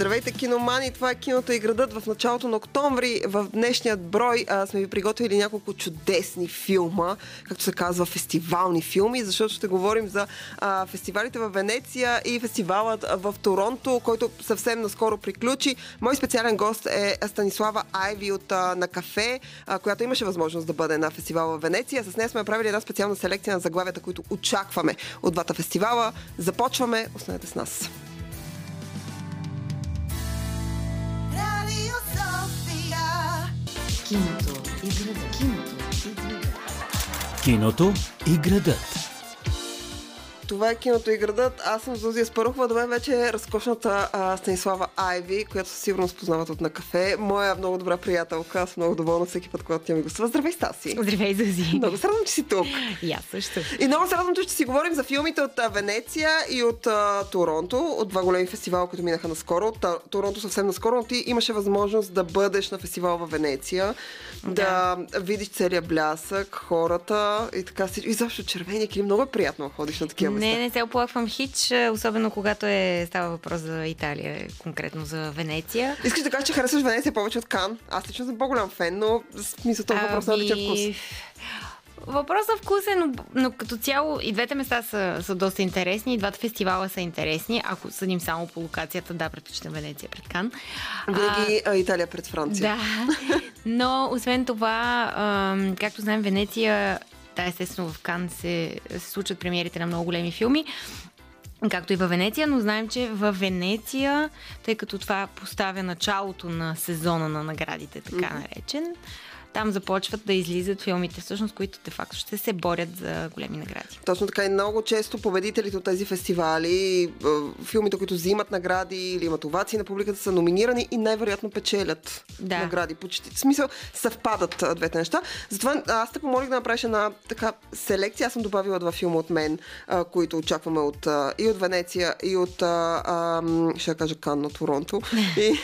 Здравейте, киномани! Това е киното и градът. В началото на октомври в днешният брой а, сме ви приготвили няколко чудесни филма, както се казва, фестивални филми, защото ще говорим за а, фестивалите в Венеция и фестивалът в Торонто, който съвсем наскоро приключи. Мой специален гост е Станислава Айви от а, На кафе, а, която имаше възможност да бъде на фестивал в Венеция. С нея сме направили една специална селекция на заглавията, които очакваме от двата фестивала. Започваме. Останете с нас. Радио София. Киното и града. Киното и града. Киното и градът. Това е киното и градът. Аз съм Зузия Спарухова. До мен вече е разкошната а, Станислава Айви, която със сигурност познават от на кафе. Моя много добра приятелка. Аз съм много доволна всеки път, когато тя ми гоства. Здравей, Стаси! Здравей, Зузи. Много се радвам, че си тук. И аз също. И много се радвам, че ще си говорим за филмите от Венеция и от а, Торонто, от два големи фестивала, които минаха наскоро. От а, Торонто съвсем наскоро, но ти имаше възможност да бъдеш на фестивал в Венеция, да, видиш целият блясък, хората и така си. И защо червения килим. Много е приятно да ходиш на такива. Не, не се оплаквам хич, особено когато е става въпрос за Италия, конкретно за Венеция. Искаш да кажеш, че харесваш Венеция повече от Кан? Аз лично съм по-голям фен, но смисъл това въпрос на личен вкус. Въпросът вкус е, но, но като цяло и двете места са, са доста интересни, и двата фестивала са интересни. Ако съдим само по локацията, да, предпочитам Венеция пред Кан. Винаги а, Италия пред Франция. Да, но освен това, ам, както знаем, Венеция, да, естествено в Кан се, се случват премиерите на много големи филми, както и във Венеция, но знаем, че във Венеция, тъй като това поставя началото на сезона на наградите, така наречен, там започват да излизат филмите, всъщност, които де-факто ще се борят за големи награди. Точно така и много често победителите от тези фестивали, филмите, които взимат награди или имат овации на публиката, са номинирани и най-вероятно печелят Да. награди. Почти, в смисъл съвпадат двете неща. Затова аз те помолих да направиш една така селекция. Аз съм добавила два филма от мен, а, които очакваме от, а, и от Венеция, и от, а, ще кажа, Кан на Торонто. и,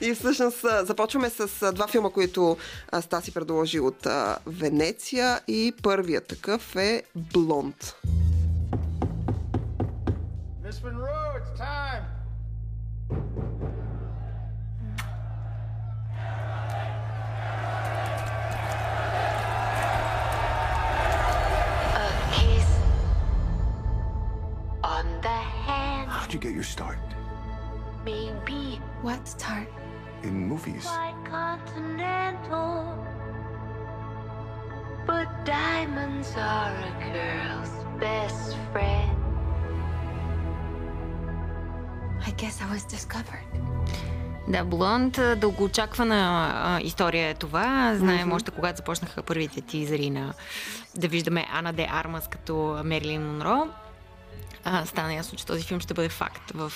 и всъщност започваме с два филма, които а, Стаси предложи от а, Венеция и първият такъв е Блонд. Miss Monroe, it's time. How'd you get your start? maybe What start? In movies. quite continental. But diamonds are a girl's best friend. I guess I was discovered. Да, Блонд, дългоочаквана а, история е това. Знаем още когато започнаха първите тизери на да виждаме Ана де Армас като Мерилин Монро. А, стана ясно, че този филм ще бъде факт в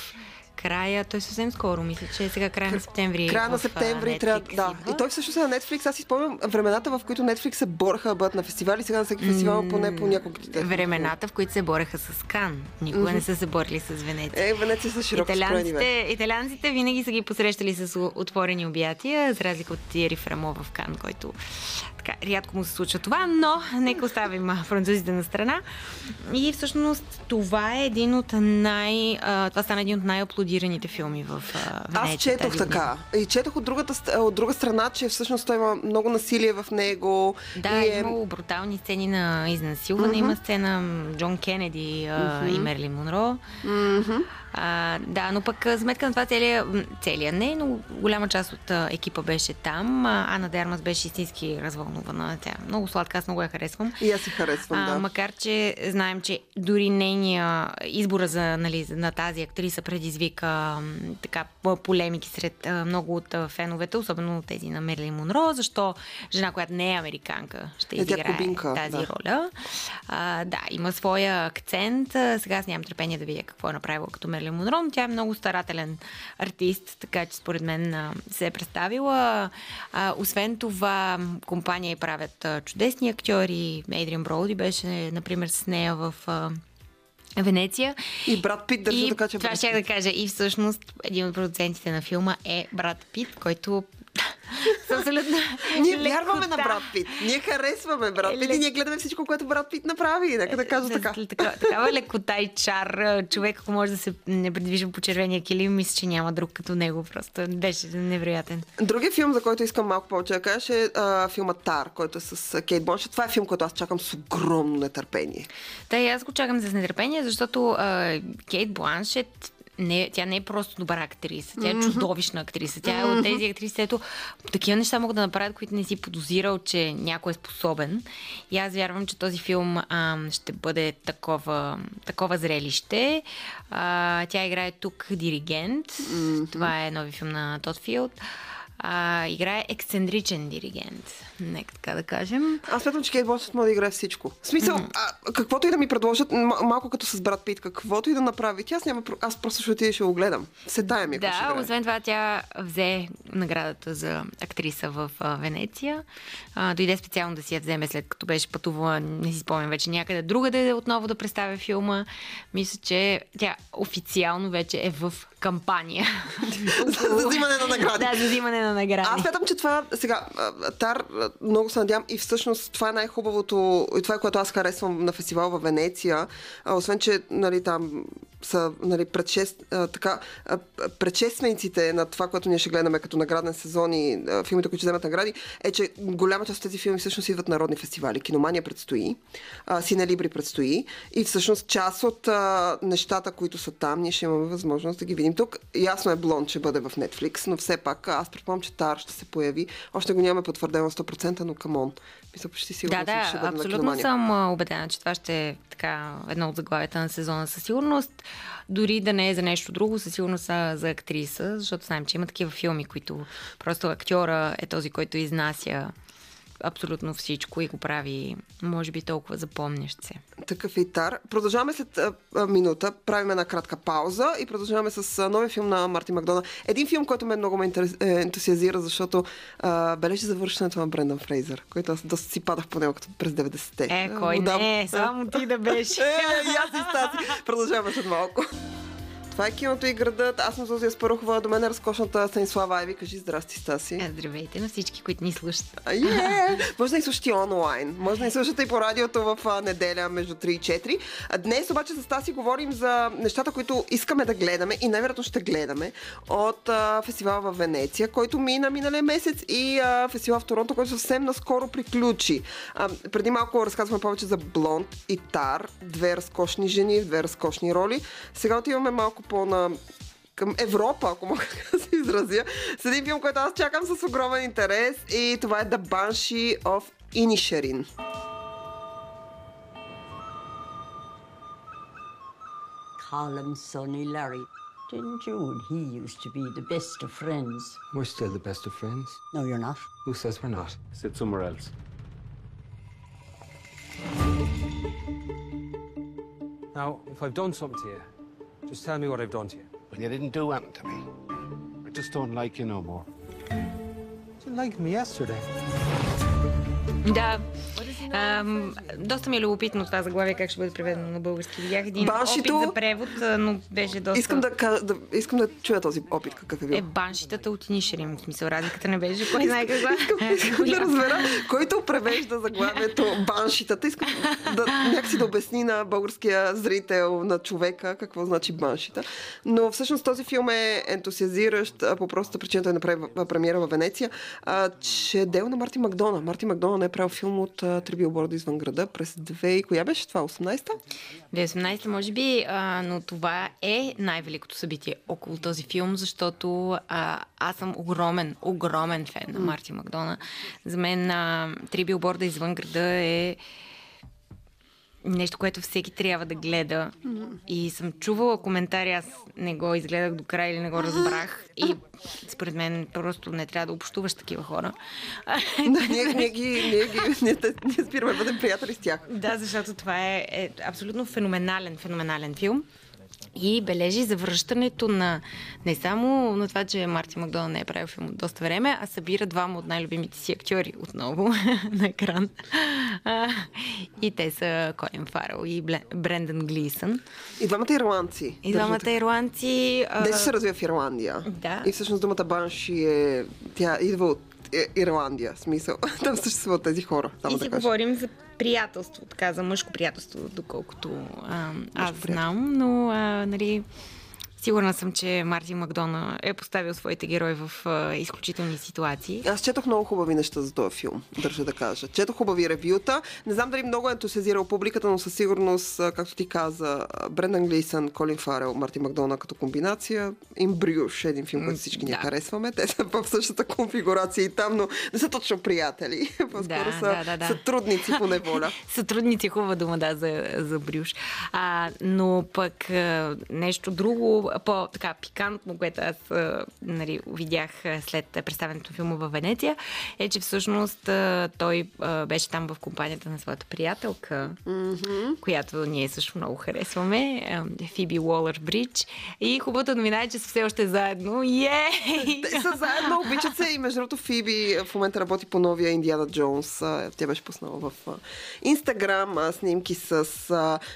края. Той съвсем скоро, мисля, че е сега края на септември. Края на септември Netflix трябва. Да. идва. И той всъщност е на Netflix. Аз си спомням времената, в които Netflix се бореха да бъдат на фестивали. Сега на всеки фестивал поне по няколко тях. Времената, в които се бореха с Кан. Никога не са се борили с Венеция. Е, Венеция са широко. Италианците, италианците винаги са ги посрещали с отворени обятия, за разлика от Тиери Фрамо в Кан, който така, рядко му се случва това, но нека оставим французите на страна. И всъщност това е един от най... Това стана един от най-аплодираните филми в Венеция. Аз четох така. И четох от, другата, от друга страна, че всъщност той има много насилие в него. Да, и е имало брутални сцени на изнасилване. Има сцена Джон Кенеди а, и Мерлин Монро. А, да, но пък а, сметка на това целия, целия не, но голяма част от а, екипа беше там. А, Ана Дермас беше истински развълнувана. Тя много сладка, аз много я харесвам. И аз си харесвам, А, да. макар, че знаем, че дори нейния избора за, нали, на тази актриса предизвика така по- полемики сред а, много от а, феновете, особено тези на Мерлин Монро, защо жена, която не е американка, ще Е, изиграе кубинка, тази да. роля. А, да, има своя акцент. А, Сега аз нямам търпение да видя какво е направила като Мерлин Монро, но тя е много старателен артист, така че според мен а, се е представила. А, освен това, компания и правят а, чудесни актьори. Ейдриан Броуди беше, например, с нея в а, Венеция. И Брат Пит държа и така, че това ще да кажа. И всъщност един от продуцентите на филма е Брат Пит, който С абсолютно Ние вярваме на лекота. Брат Пит. Ние харесваме Брат Пит и ние гледаме всичко, което Брат Пит направи. Нека да кажа така. така- Такава лекота и чар. Човек, ако може да се не придвижва по червения килим, мисля, че няма друг като него. Просто беше невероятен. Другия филм, за който искам малко повече да кажа, е а, филма Тар, който е с Кейт Боншет. Това е филм, който аз чакам с огромно нетърпение. Та и аз го чакам с нетърпение, защото а, Кейт Бланшет не, тя не е просто добра актриса, тя е чудовищна актриса. Тя е от тези актриси, ето такива неща могат да направят, които не си подозирал, че някой е способен. И аз вярвам, че този филм а, ще бъде такова, такова зрелище. А, тя играе тук диригент. Това е нови филм на Тод Филд. А, играе ексцентричен диригент, нека така да кажем. Аз смятам, че Кейт Боншет може да играе всичко. В смисъл, а, каквото и да ми предложат, м- малко като с Брат Пит, каквото и да направи, тя аз, няма, аз просто ще отида и ще го гледам. Седая ми, Да, освен това тя взе наградата за актриса в а, Венеция. А, дойде специално да си я вземе след като беше пътувала, не си спомням вече някъде другаде отново да представя филма. Мисля, че тя официално вече е в кампания. за взимане на награди. да, за взимане на награди. Аз смятам, че това сега, Тар, много се надявам и всъщност това е най-хубавото и това е което аз харесвам на фестивал в Венеция. Освен, че нали, там са нали, предшест, а, така, а, предшествениците на това, което ние ще гледаме като награден сезон и а, филмите, които ще вземат награди, е, че голяма част от тези филми всъщност идват на народни фестивали. Киномания предстои, а, Сине Либри предстои и всъщност част от а, нещата, които са там, ние ще имаме възможност да ги видим тук. Ясно е Блонд ще бъде в Netflix, но все пак аз предполагам, че Тар ще се появи. Още го нямаме потвърдено 100%, но камон. Мисля, почти сигурно, Да, че ще да, бъде на абсолютно киномания. съм убедена, че това ще е така едно от заглавията на сезона със сигурност. Дори да не е за нещо друго, със сигурност са за актриса, защото знаем, че има такива филми, които просто актьора е този, който изнася абсолютно всичко и го прави, може би, толкова запомнящ се. Такъв е и Тар. Продължаваме след а, а, минута, правим една кратка пауза и продължаваме с а, новия филм на Марти Макдона. Един филм, който мен много ме интерес, е, ентусиазира, защото а, бележи завършването на Брендан Фрейзър, който аз доста си падах по него като през 90-те. Е, кой Му дам- не, само ти да беше. Е, и аз и Стаси. Продължаваме след малко. Това е киното и градът. Аз съм Зозия Спарухова. До мен е разкошната Станислава Айви. Кажи здрасти, Стаси. Е, Здравейте на всички, които ни слушат. А, Е, може да ни слушате онлайн. Може да ни слушате и по радиото в а, неделя между 3 и 4. А, Днес обаче с Таси говорим за нещата, които искаме да гледаме и най-вероятно ще гледаме от а, фестивала в Венеция, който мина миналия месец и а, фестивал в Торонто, който съвсем наскоро приключи. А, преди малко разказваме повече за Блонд и Тар, две разкошни жени в две разкошни роли. Сега отиваме малко по на към Европа, ако мога да се изразя, с един филм, който аз чакам с огромен интерес и това е The Banshee of Inisherin. Colin, Sonny, Larry. Didn't you and he used to be the best of friends? We're still the best of friends. No, you're not. Who says we're not? Sit somewhere else. Now, if I've done something to you, just tell me what I've done to you. Well, you didn't do anything to me. I just don't like you no more. You liked me yesterday. Да. Ам, доста ми е любопитно това заглавие, как ще бъде преведено на български. Видях един Баншито- опит за превод, а, но беше доста... Искам да, да, искам да чуя този опит, какъв е бил. Е, баншитата от Инишерим. В смисъл, разликата не беше. Кой знае каква. Искам да разбера, който превежда заглавието баншитата. Искам да някакси да обясни на българския зрител, на човека, какво значи баншита. Но всъщност този филм е ентусиазиращ а, по простата причина, той направи в- премиера в Венеция, а, че е дел на Марти Макдона. Марти Макдона не е правил филм от а, билборда извън града през две и коя беше това? 18-та? 2018 може би, а, но това е най-великото събитие около този филм, защото а, аз съм огромен, огромен фен на Марти Макдона. За мен а, Три билборда извън града е нещо, което всеки трябва да гледа. И съм чувала коментари, аз не го изгледах до края или не го разбрах. И според мен просто не трябва да общуваш такива хора. Да, ние, ние, ги, ние, ги, ние, ние спираме да бъдем приятели с тях. Да, защото това е, е абсолютно феноменален, феноменален филм. И бележи завръщането на не само на това, че Марти Макдона не е правил филм от доста време, а събира двама от най-любимите си актьори отново на екран. А, и те са Колин Фарел и Брендан Глисън. И двамата ирландци. И двамата ирландци. Днес се развива в Ирландия. Да. И всъщност думата банши е... Тя идва от Ирландия. Смисъл, там съществуват тези хора. Само и да си кажа. говорим за приятелство, така, за мъжко приятелство, доколкото а, аз знам, но а, нали, сигурна съм, че Мартин Макдона е поставил своите герои в а, изключителни ситуации. Аз четох много хубави неща за този филм, държа да кажа. Четох хубави ревюта. Не знам дали много е ентусиазирал публиката, но със сигурност, както ти каза, Брендан Глисън, Колин Фарел, Марти Макдона като комбинация, им Брюш, един филм, който всички да. харесваме. Те са в същата конфигурация и там, но не са точно приятели. По-скоро Да, са да, да, да. сътрудници по неволя. Сътрудници, хубава дума, да, за, за брюш. А, но пък а, нещо друго, по-така пикантно, което аз нали, видях след представянето на филма във Венеция, е, че всъщност той беше там в компанията на своята приятелка, mm-hmm. която ние също много харесваме, Фиби Уолър Бридж. И хубавата новина е, че са все още заедно. Ей! Те са заедно, обичат се и между другото Фиби в момента работи по новия Индиана Джонс. Тя беше пуснала в Инстаграм снимки с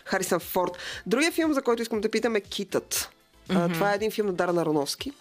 Харисън Форд. Другия филм, за който искам да питам е Китът. Mm-hmm. Това е един филм на Даран Ароновски,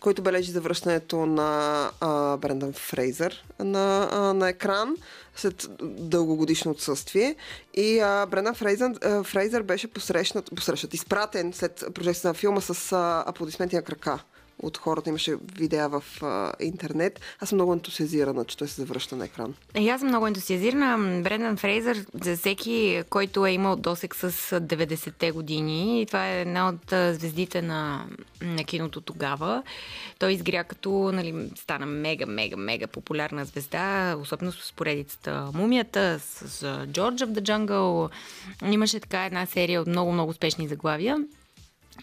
който бележи завръщането на а, Брендан Фрейзър на, а, на екран след дългогодишно отсъствие. И а, Брендан Фрейзър, а, Фрейзър беше посрещнат, посрещнат, изпратен след прожекцията на филма с а, аплодисменти на крака от хората. Имаше видеа в а, интернет. Аз съм много ентусиазирана, че той се завръща на екран. И аз съм много ентусиазирана. Брендан Фрейзър, за всеки, който е имал досек с 90-те години, и това е една от звездите на, на киното тогава. Той изгря като, нали, стана мега, мега, мега популярна звезда, особено с поредицата Мумията, с, George of the Jungle. Имаше така една серия от много, много успешни заглавия.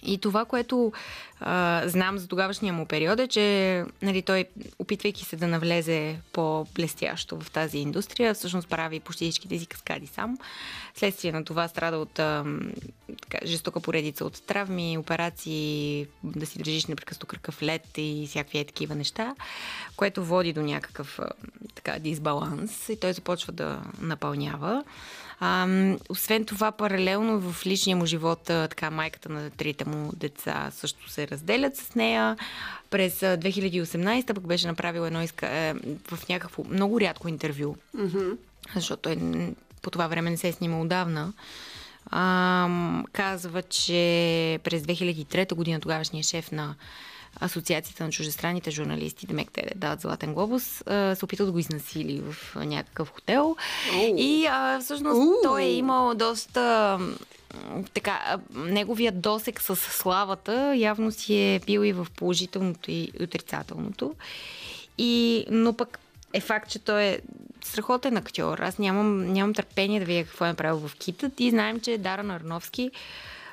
И това, което а, знам за тогавашния му период е, че нали, той, опитвайки се да навлезе по-блестящо в тази индустрия, всъщност прави почти всичките си каскади сам. Следствие на това страда от а, така, жестока поредица от травми, операции, да си държиш непрекъснато кръкъв лед и всякакви е такива неща, което води до някакъв а, така, дисбаланс и той започва да напълнява. А, освен това, паралелно в личния му живот, така майката на трите му деца също се разделят с нея. През а, 2018 пък беше направил едно иска, е, в някакво много рядко интервю, Mm-hmm. защото той н- по това време не се е снимал отдавна. А, казва, че през 2003 година тогавашният шеф на Асоциацията на чуждестранните журналисти, демек те дават Златен глобус, а, се опитал да го изнасили в някакъв хотел. Оу. И а, всъщност Уу. той е имал доста така, неговият досек с славата явно си е бил и в положителното и отрицателното. И, но пък е факт, че той е страхотен актьор. Аз нямам, нямам търпение да видя какво е направил в Китът и знаем, че Даран Арновски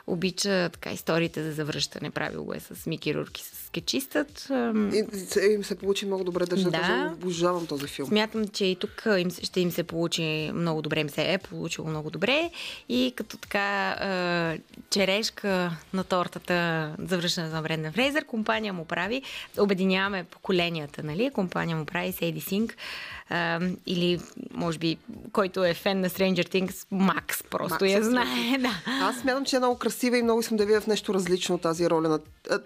обича така историите за завръщане. Правил го е с Мики Рурки, с скетчистът. Ам, И, и, им се получи много добре, държа да. Обожавам този филм. Смятам, че и тук им, ще им се получи много добре, им се е получило много добре. И като така е, черешка на тортата за връщането на Брендан Фрейзър, компания му прави, обединяваме поколенията, нали? Компания му прави Сейди Синг. е, или, може би, който е фен на Stranger Things, Макс просто Макс я знае. Да. Аз смятам, че е много красива и много съм да видя в нещо различно тази роля на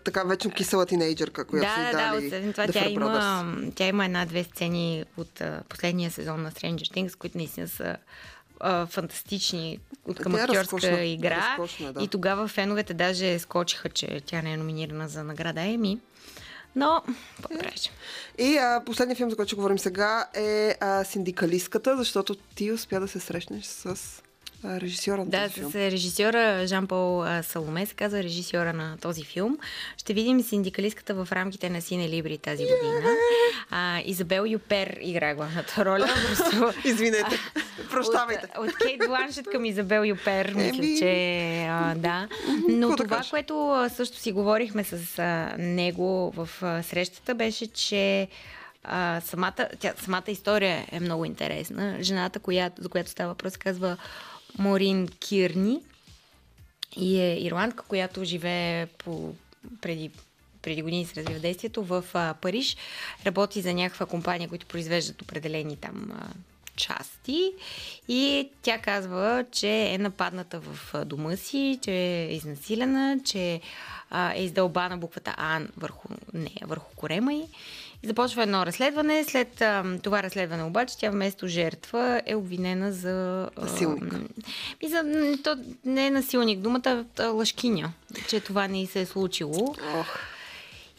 така вечно кисела тинейджърка, която да, си да, да, дали освен това тя има, тя има една-две сцени от а, последния сезон на Stranger Things, които наистина са а, фантастични от към Тя е актьорска разкошна. игра. Разкошна е, да. И тогава феновете даже скочиха, че тя не е номинирана за награда Еми. Но, какво да правиш? И а, последният филм, за който ще говорим сега е а, Синдикалистката, защото ти успя да се срещнеш с режисьора на Да, този филм. с режисьора Жан-Пол Саломе се казва режисьора на този филм. Ще видим синдикалистката в рамките на Сине Либри тази година. А, Изабел Юпер игра главната роля. Просто, Извинете, прощавайте. От, от Кейт Бланшет към Изабел Юпер, мисля, Еми. че а, да. Но Какво да това, кажа? което също си говорихме с а, него в а, срещата, беше, че а, самата, тя, самата история е много интересна. Жената, която, за която става въпрос, казва Морин Кирни. И е ирландка, която живее по, преди преди години се развива действието в а, Париж. Работи за някаква компания, които произвеждат определени там а, части. И тя казва, че е нападната в дома си, че е изнасилена, че а, е издълбана буквата А върху нея, върху корема й И започва едно разследване. След а, това разследване обаче тя вместо жертва е обвинена за... а, Насилник. И за, то не е насилник думата, а лъжкиня, че това не й се е случило. Ох.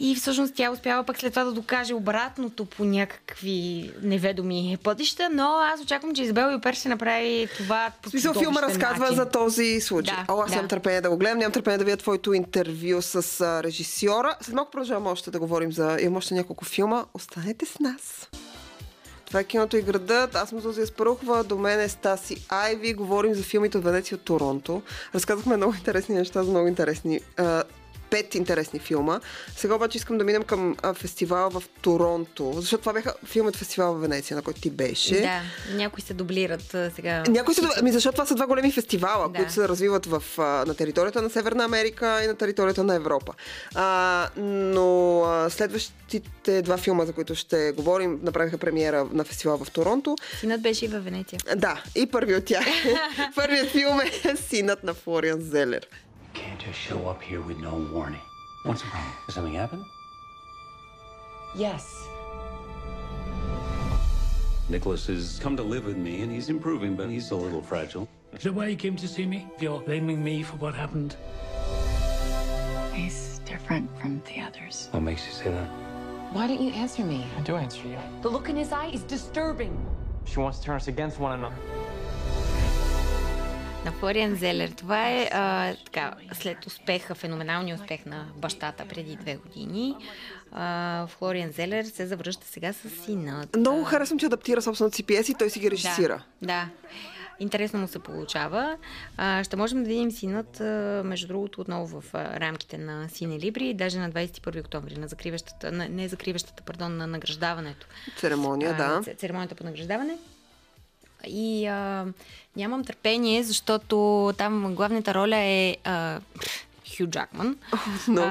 И всъщност тя успява пък след това да докаже обратното по някакви неведоми пътища, но аз очаквам, че Изабел Юпер ще направи това по смисъл, филма разказва начин. за този случай. Да, О, аз да. нямам търпение да го гледам, нямам търпение да видя твоето интервю с режисьора. След малко продължаваме още да говорим за... Имам още няколко филма. Останете с нас. Това е киното и градът. Аз съм Зузия Спарухова, до мен е Стаси Айви. Говорим за филмите от Венеция от Торонто. Разказахме много интересни неща за много интересни а, пет интересни филма. Сега обаче искам да минем към а, фестивала в Торонто, защото това бяха филмът фестивал в Венеция, на който ти беше. Да, някои се дублират а, сега. Някои са... Ами защото това са два големи фестивала, Да. които се развиват в, а, на територията на Северна Америка и на територията на Европа. А, но а, следващите два филма, за които ще говорим, направиха премиера на фестивал в Торонто. Синът беше и във Венеция. Да, и първи от тях. Първият филм е Синът на Флориан Зелер. Can't just show up here with no warning. What's the problem? Did something happen? Yes. Nicholas has come to live with me, and he's improving, but he's a little fragile. Is that why you came to see me? You're blaming me for what happened? He's different from the others. What makes you say that? Why don't you answer me? I do answer you. The look in his eye is disturbing. She wants to turn us against one another. На Флориан Зелер. Това е а, така, след успеха, феноменалния успех на бащата преди две години. А, Флориан Зелер се завръща сега с сина. Много харесвам, че адаптира собствената си пиеса и той си ги режисира. Да, да. Интересно му се получава. А, ще можем да видим синът, а, между другото, отново в а, рамките на Сине Либри, даже на 21 октомври, на закриващата, на, не закриващата, пардон, на награждаването. Церемония, А, да. Церемонията по награждаване. И а, нямам търпение, защото там главната роля е а, Хю Джакман, No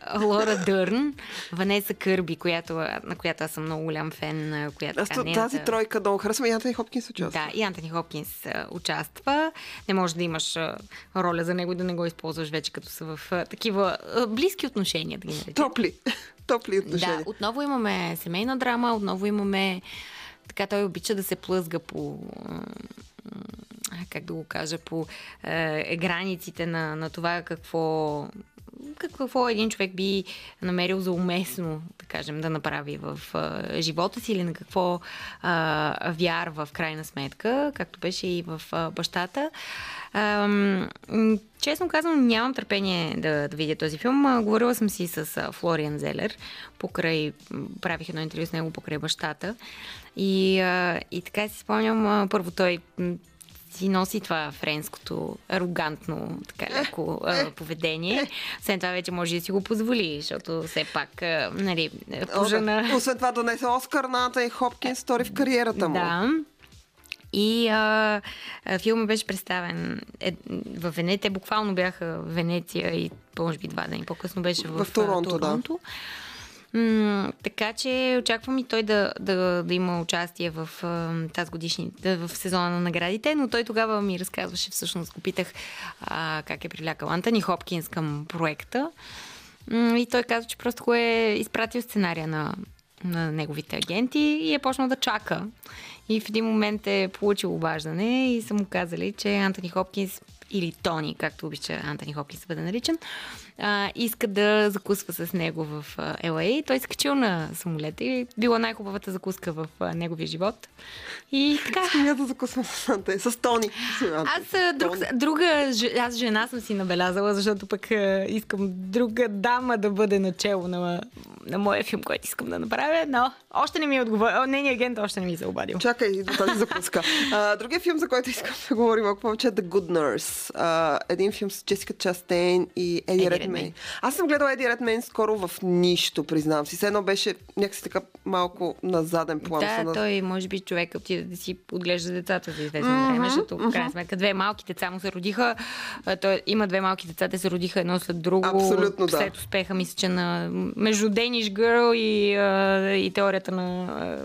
а, Лора Дърн, Ванеса Кърби, която, на която аз съм много голям фен. Която, Аз така, то- тази нейната- тройка много харесвам и Антони Хопкинс участва. да, и Антони Хопкинс а, участва. Не може да имаш а, роля за него и да не го използваш вече, като са в а, такива а, близки отношения, да ги наречем. Топли. Топли отношения. Да, отново имаме семейна драма, отново имаме така той обича да се плъзга по как да го кажа, по е, границите на, на това какво какво един човек би намерил за уместно, да кажем, да направи в а, живота си или на какво а, вярва в крайна сметка, както беше и в а, бащата. М, честно казвам, нямам търпение да, да видя този филм. А, Говорила съм си с а, Флориан Зелер, покрай, правих едно интервю с него покрай бащата. И, а, и така си спомням, а, първо той си носи това френското арогантно така, леко, а, поведение. След това вече може да си го позволи, защото все пак а, нали, пожена... Освен това донесе Оскар на Антони Хопкинс втори в кариерата му. Да. И а, а, филмът беше представен е, в Венеция. Те буквално бяха в Венеция и може би два дни по-късно беше в, В Торонто, а, да. М, така че очаквам и той да, да, да има участие в тази годишни, в сезона на наградите, но той тогава ми разказваше, всъщност го питах а, как е привлякал Антони Хопкинс към проекта. М, И той каза, че просто го е изпратил сценария на, на неговите агенти и е почнал да чака. И в един момент е получил обаждане и са му казали, че Антони Хопкинс или Тони, както обича Антони Хопкинс да бъде наричан, а, иска да закусва с него в а, LA. Той се качил на самолета и била най-хубавата закуска в а, неговия живот. И така. Искам я да закусвам с Антони. С Тони. Аз друг, друга, аз жена съм си набелязала, защото пък а, искам друга дама да бъде начало на, на моя филм, който искам да направя, но още не ми е отговорил. Нейният агент още не ми се обадил. Чакай до тази закуска. А, другия филм, за който искам да говорим малко повече е The Good Nurse. А, един филм с Джесика Частейн и Еди Еди Редмейн. Редмейн. Аз съм гледала Еди Редмейн скоро в нищо, признавам си. Все едно беше някакси така малко на заден план. Да, на... той може би човек отиде да си отглежда децата за известно Мгм, време, защото в крайна сметка две малки деца му се родиха. Той има две малки деца, те се родиха едно след друго. Абсолютно, да. След успеха, мисля, че на междуденните Danish Girl и, а, и теорията на,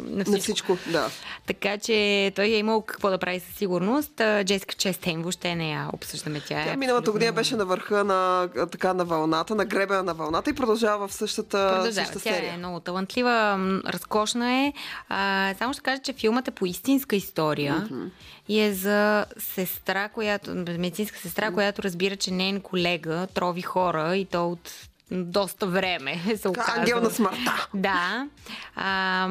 на всичко. На всичко, да. Така че той е имал какво да прави със сигурност. А, Джесика Честейн въобще не я обсъждаме. Тя, Тя е миналата абсолютно- година беше на върха на, така, на вълната, на гребена на вълната и продължава в същата, Продължава. същата Тя серия. е много талантлива, разкошна е. А, само ще кажа, че филмът е по истинска история и е за сестра, която, медицинска сестра, която разбира, че нейн колега трови хора и то от доста време се оказва. ангел на смъртта. Да. А,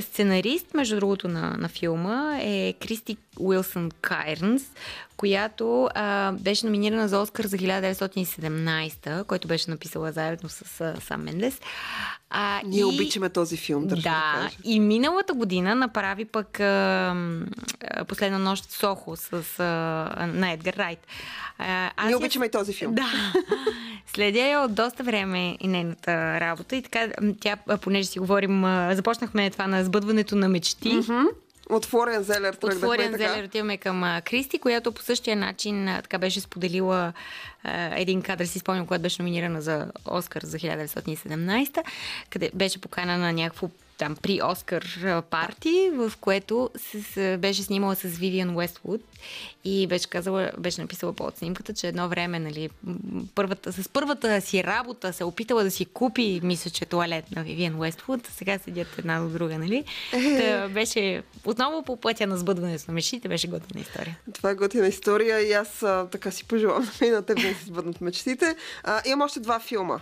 сценарист, между другото, на, на филма е Кристи Уилсън Кайрнс, която а, беше номинирана за Оскар за 1917, който беше написала заедно с а, Сам Мендес. А, Ние и... обичаме този филм, държа да, Да, кажа. и миналата година направи пък а, Последна нощ в Сохо с, а, на Едгар Райт. А, аз Ние обичаме и този филм. Да. Следя я от доста време и нейната работа и така, тя, понеже си говорим, започнахме това на сбъдването на мечти. От Флориан Зелер От тръгнахме Флориан така. Зелер отиваме към а, Кристи, която по същия начин а, така беше споделила а, един кадър, си спомням, когато беше номинирана за Оскар за 1917, къде беше покана на някакво там при Оскар парти, в което се, с, беше снимала с Вивиан Уествуд и беше казала, беше написала под снимката, че едно време, нали, първата, с първата си работа се опитала да си купи, мисля, че туалет на Вивиан Уествуд, сега седят една до друга, нали? Та, беше отново по пътя на сбъдването на мечтите, беше готина история. Това е готина история и аз а, така си пожелавам и на теб да си сбъднат мечтите. А, имам още два филма,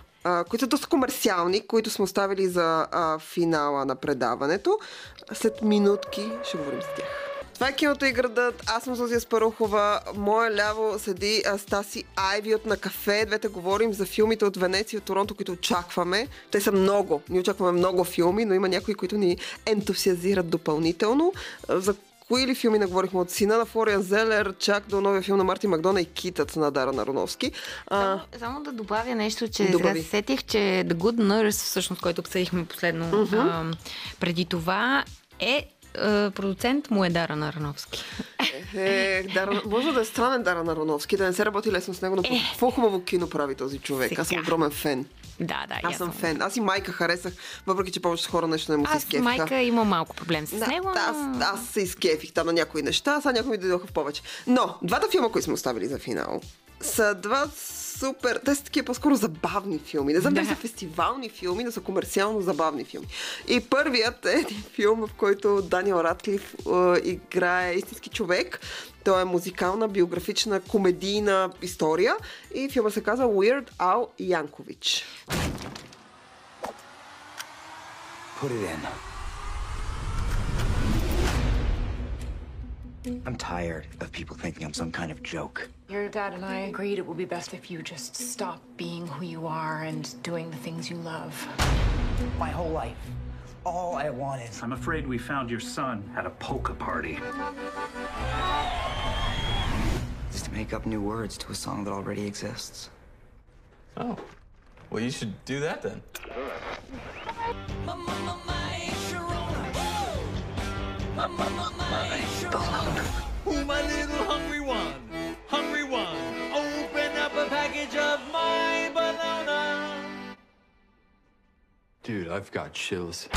които са доста комерциални, които сме оставили за а, финала на предаването. След минутки ще говорим за тях. Това е киното и градът. Аз съм Зузия Спарухова. Моя ляво седи а, Стаси Айви от на кафе. Двете говорим за филмите от Венеция и от Торонто, които очакваме. Те са много. Ние очакваме много филми, но има някои, които ни ентусиазират допълнително. За кои ли филми наговорихме от сина на Флориан Зелер, чак до новия филм на Марти Макдона и Китът на Дара Нароновски. А, Само, само да добавя нещо, че Добави. сега се сетих, че The Good Nurse, всъщност, който обсъдихме последно а, преди това, е а, продуцент му е Дара Нарановски. Е, Дара, може да е странен Дара Нароновски, да не се работи лесно с него, но какво хубаво кино прави този човек. Аз съм огромен фен. Да, да, Аз съм фен. Аз и майка харесах, въпреки че повечето хора нещо не му се Аз изкефиха. майка има малко проблем с Да, него. да, аз, аз се изкефих там на някои неща, сега някои ми дойдоха повече. Но, двата филма, които сме оставили за финал, са два супер... Те са такива по-скоро забавни филми. Не знам дали Да. са фестивални филми, но са комерциално забавни филми. И първият е един филм, в който Даниел Радклиф е, играе истински човек. Той е музикална, биографична, комедийна история. И филма се казва Weird Al Yankovic. Put it in. I'm tired of people thinking I'm some kind of joke. Your dad and I agreed it would be best if you just stop being who you are and doing the things you love. My whole life, all I wanted. I'm afraid we found your son at a polka party. is to make up new words to a song that already exists. Oh. Well, you should do that then. Who my little hungry one? Hungry Dude, I've got chills.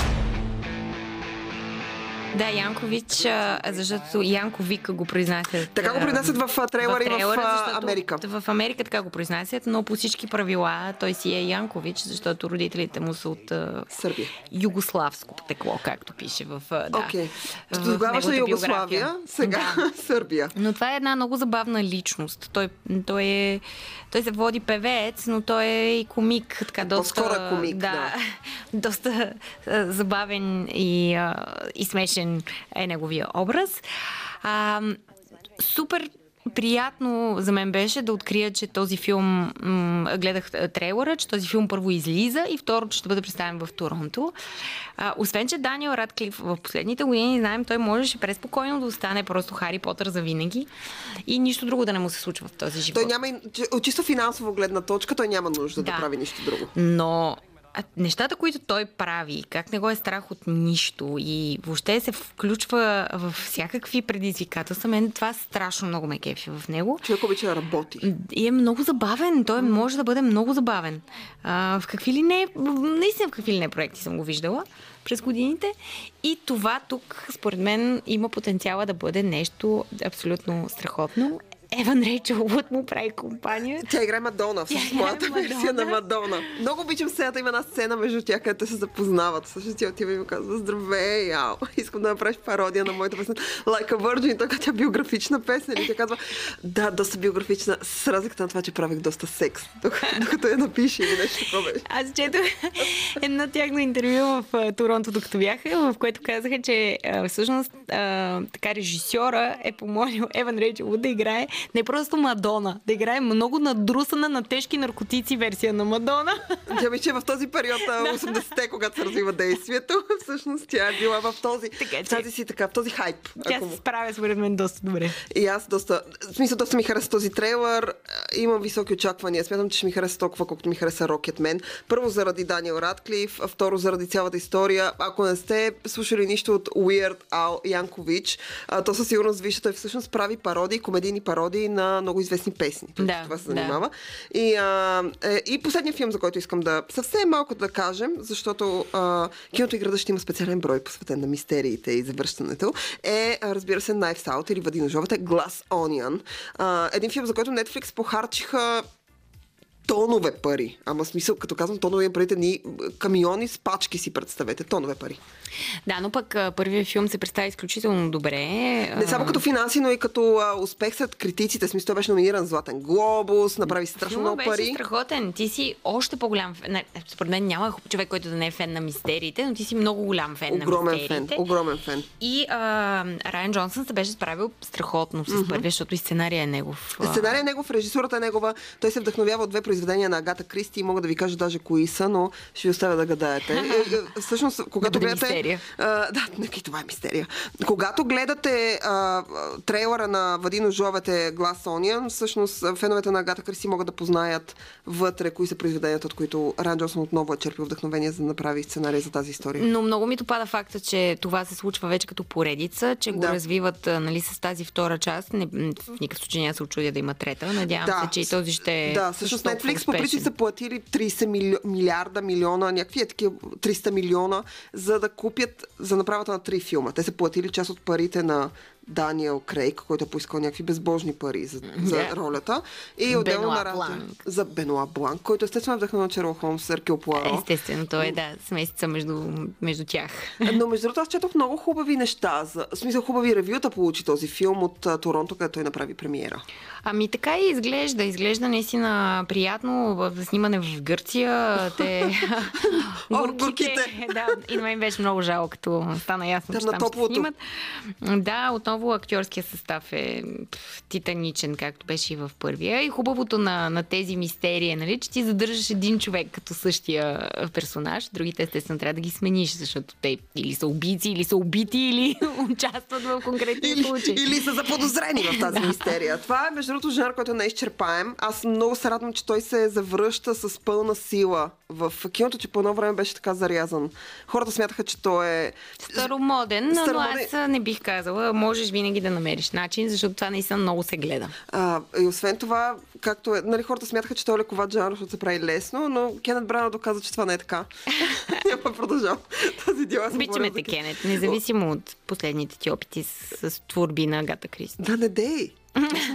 Да, Янкович, защото Янковик го произнасят. Така го произнасят в а, трейлера и в, Америка. В Америка така го произнасят, но по всички правила той си е Янкович, защото родителите му са от Сърбия. югославско текло, както пише в, да, в Тогавашна неговата Югославия, сега Сърбия. Но това е една много забавна личност. Той, той, е, той се води певец, но той е и комик. Така, доста, По-скоро е комик, да. доста а, забавен и, и смешен е неговия образ. А, супер приятно за мен беше да открия, че този филм, м- гледах трейлера, че този филм първо излиза и второ, че ще бъде представен в Торонто. А, освен, че Даниел Радклиф в последните години, знаем, той можеше преспокойно да остане просто Хари Потър за винаги и нищо друго да не му се случва в този живот. Той няма, от чисто финансово гледна точка, той няма нужда да, Да. прави нищо друго. Но а, нещата, които той прави, как не го е страх от нищо и въобще се включва в всякакви предизвикателства, мен това страшно много ме кефи в него. Човек обича да работи. И е много забавен. Той може да бъде много забавен. А, в какви ли не, наистина в какви ли не проекти съм го виждала през годините. И това тук, според мен, има потенциала да бъде нещо абсолютно страхотно. Еван Рейчел Вуд му прави компания. Тя играе Мадона, всъщност моята версия на Мадона. Много обичам сцената, има една сцена между тях, където се запознават. Всъщност тя отива и му казва, здравей, яо, искам да направиш пародия на моята песен Like a Virgin, така тя биографична песен. И тя казва, да, доста биографична, с разликата на това, че правих доста секс, докато, я напише или нещо такова. Аз четох едно тяхно интервю в Торонто, докато бяха, в което казаха, че всъщност така режисьора е помолил Еван Рейчел Вуд да играе не просто Мадона, да играе много надрусана на тежки наркотици версия на Мадона. Тя ми, че в този период на 80-те, когато се развива действието, всъщност тя е била в този, Така, че- тази си така, в този хайп. Тя ако се справя според мен доста добре. И аз доста, в смисъл доста ми хареса този трейлър. Е, Имам високи очаквания. Смятам, че ще ми хареса толкова, колкото ми хареса Rocketman. Първо заради Даниел Радклиф, а второ заради цялата история. Ако не сте слушали нищо от Weird Al Янкович, то със сигурност вижте, той всъщност прави пародии, комедийни пародии на много известни песни. Той Да, това се да. занимава. И, а, е, и последният филм, за който искам да съвсем малко да кажем, защото а, киното и града ще има специален брой, посветен на мистериите и завръщането, е, разбира се, Knives Out или Въди ножовете, Glass Onion. А, един филм, за който Netflix похарчиха тонове пари. Ама смисъл, като казвам тонове, предвид ни камиони с пачки си представете. Тонове пари. Да, но пък първият филм се представи изключително добре. Не само като финанси, но и като успех сред критиците. Смисъл, той беше номиниран Златен глобус, направи страшно много беше пари. страхотен. Ти си още по-голям фен. Според мен няма човек, който да не е фен на мистериите, но ти си много голям фен Огромен на фен. мистериите. Огромен фен. И а, Райан Джонсън се беше справил страхотно с Мгм. първия, защото и сценария е негов. Сценария е негов, режисурата е негова. Той се вдъхновява от две произведения на Агата Кристи и мога да ви кажа даже кои са, но ще ви оставя да гадаете. Е, е, Всъщност, когато бъде гледате... мистерия. А, да, нека и това е мистерия. Когато гледате а, трейлера на Вадино Жовете Glass Onion, всъщност феновете на Агата Кристи могат да познаят вътре кои са произведенията, от които Ран Джонсон отново е черпил вдъхновение за да направи сценарий за тази история. Но много ми допада факта, че това се случва вече като поредица, че го Да. развиват нали, с тази втора част. Не, в никакъв случай няма да се очудя да има трета. Надявам се, че и този ще Да, всъщност толкова Netflix по принцип са платили 30 мили... милиарда, милиона, някакви е такива 300 милиона, за да купят за направата на три филма. Те са платили част от парите на Даниел Крейг, който е поискал някакви безбожни пари за, за Да. ролята. И отделно Бенуа на. Бланк. За Бенуа Бланк, който естествено е на Черл Холмс, Еркил Пуаро. Естествено, той е, да, смесица между, между тях. Но между другото, аз четох много хубави неща. За, в смисъл, хубави ревюта получи този филм от а, Торонто, където той направи премиера. Ами така и изглежда. Изглежда наистина приятно. В снимане в Гърция. Те... Горките. да, и на мен беше много жалко, като стана ясно, Там че на там ще снимат. Да, отново актьорския състав е пф, титаничен, както беше и в първия. И хубавото на, на тези мистерии е, нали, че ти задържаш един човек като същия персонаж. Другите, естествено, трябва да ги смениш, защото те или са убийци, или са убити, или участват в конкретни случаи. Или са заподозрени в тази мистерия. Това е, между другото, жанр, който не е изчерпаем. Аз много се радвам, че той се завръща с пълна сила в киното, че по едно време беше така зарязан. Хората смятаха, че той е... Старомоден, но Старомоден. аз а, не бих казала. Можеш винаги да намериш начин, защото това наистина много се гледа. А, и освен това, както е, нали, хората смятаха, че той е лековат жанр, защото се прави лесно, но Кенет Брана доказа, че това не е така. Няма продължавам тази дела. Обичаме те, Кенет, независимо от последните ти опити с, с творби на Агата Кристи. Да, не дей.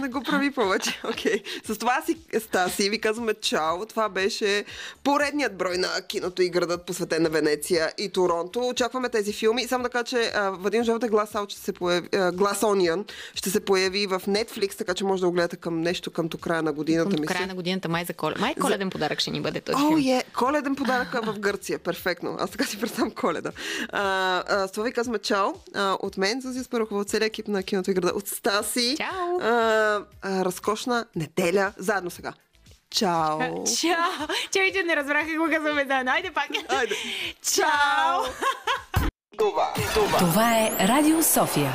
Не го прави повече. Okay. С това си, Стаси, ви казваме чао. Това беше поредният брой на киното и градът, посветен на Венеция и Торонто. Очакваме тези филми. Само да кажа, че а, Вадим Жовте Out ще се появи, а, Glass Onion ще се появи в Netflix, така че може да го гледате към нещо към до края на годината. Към мисля. края на годината май за коледа. Май коледен подарък ще ни бъде този О, е, коледен подарък в Гърция. Перфектно. Аз така си представям коледа. А, а, с това ви казваме чао. А, от мен, Зазия Спарухова, от целия екип на киното и града. От Стаси. Чао. А, а, разкошна неделя. Заедно сега. Чао. Чао! Чакайте, не разбрах какво казваме заедно. Айде пак. Айде. Чао! Това е Радио София.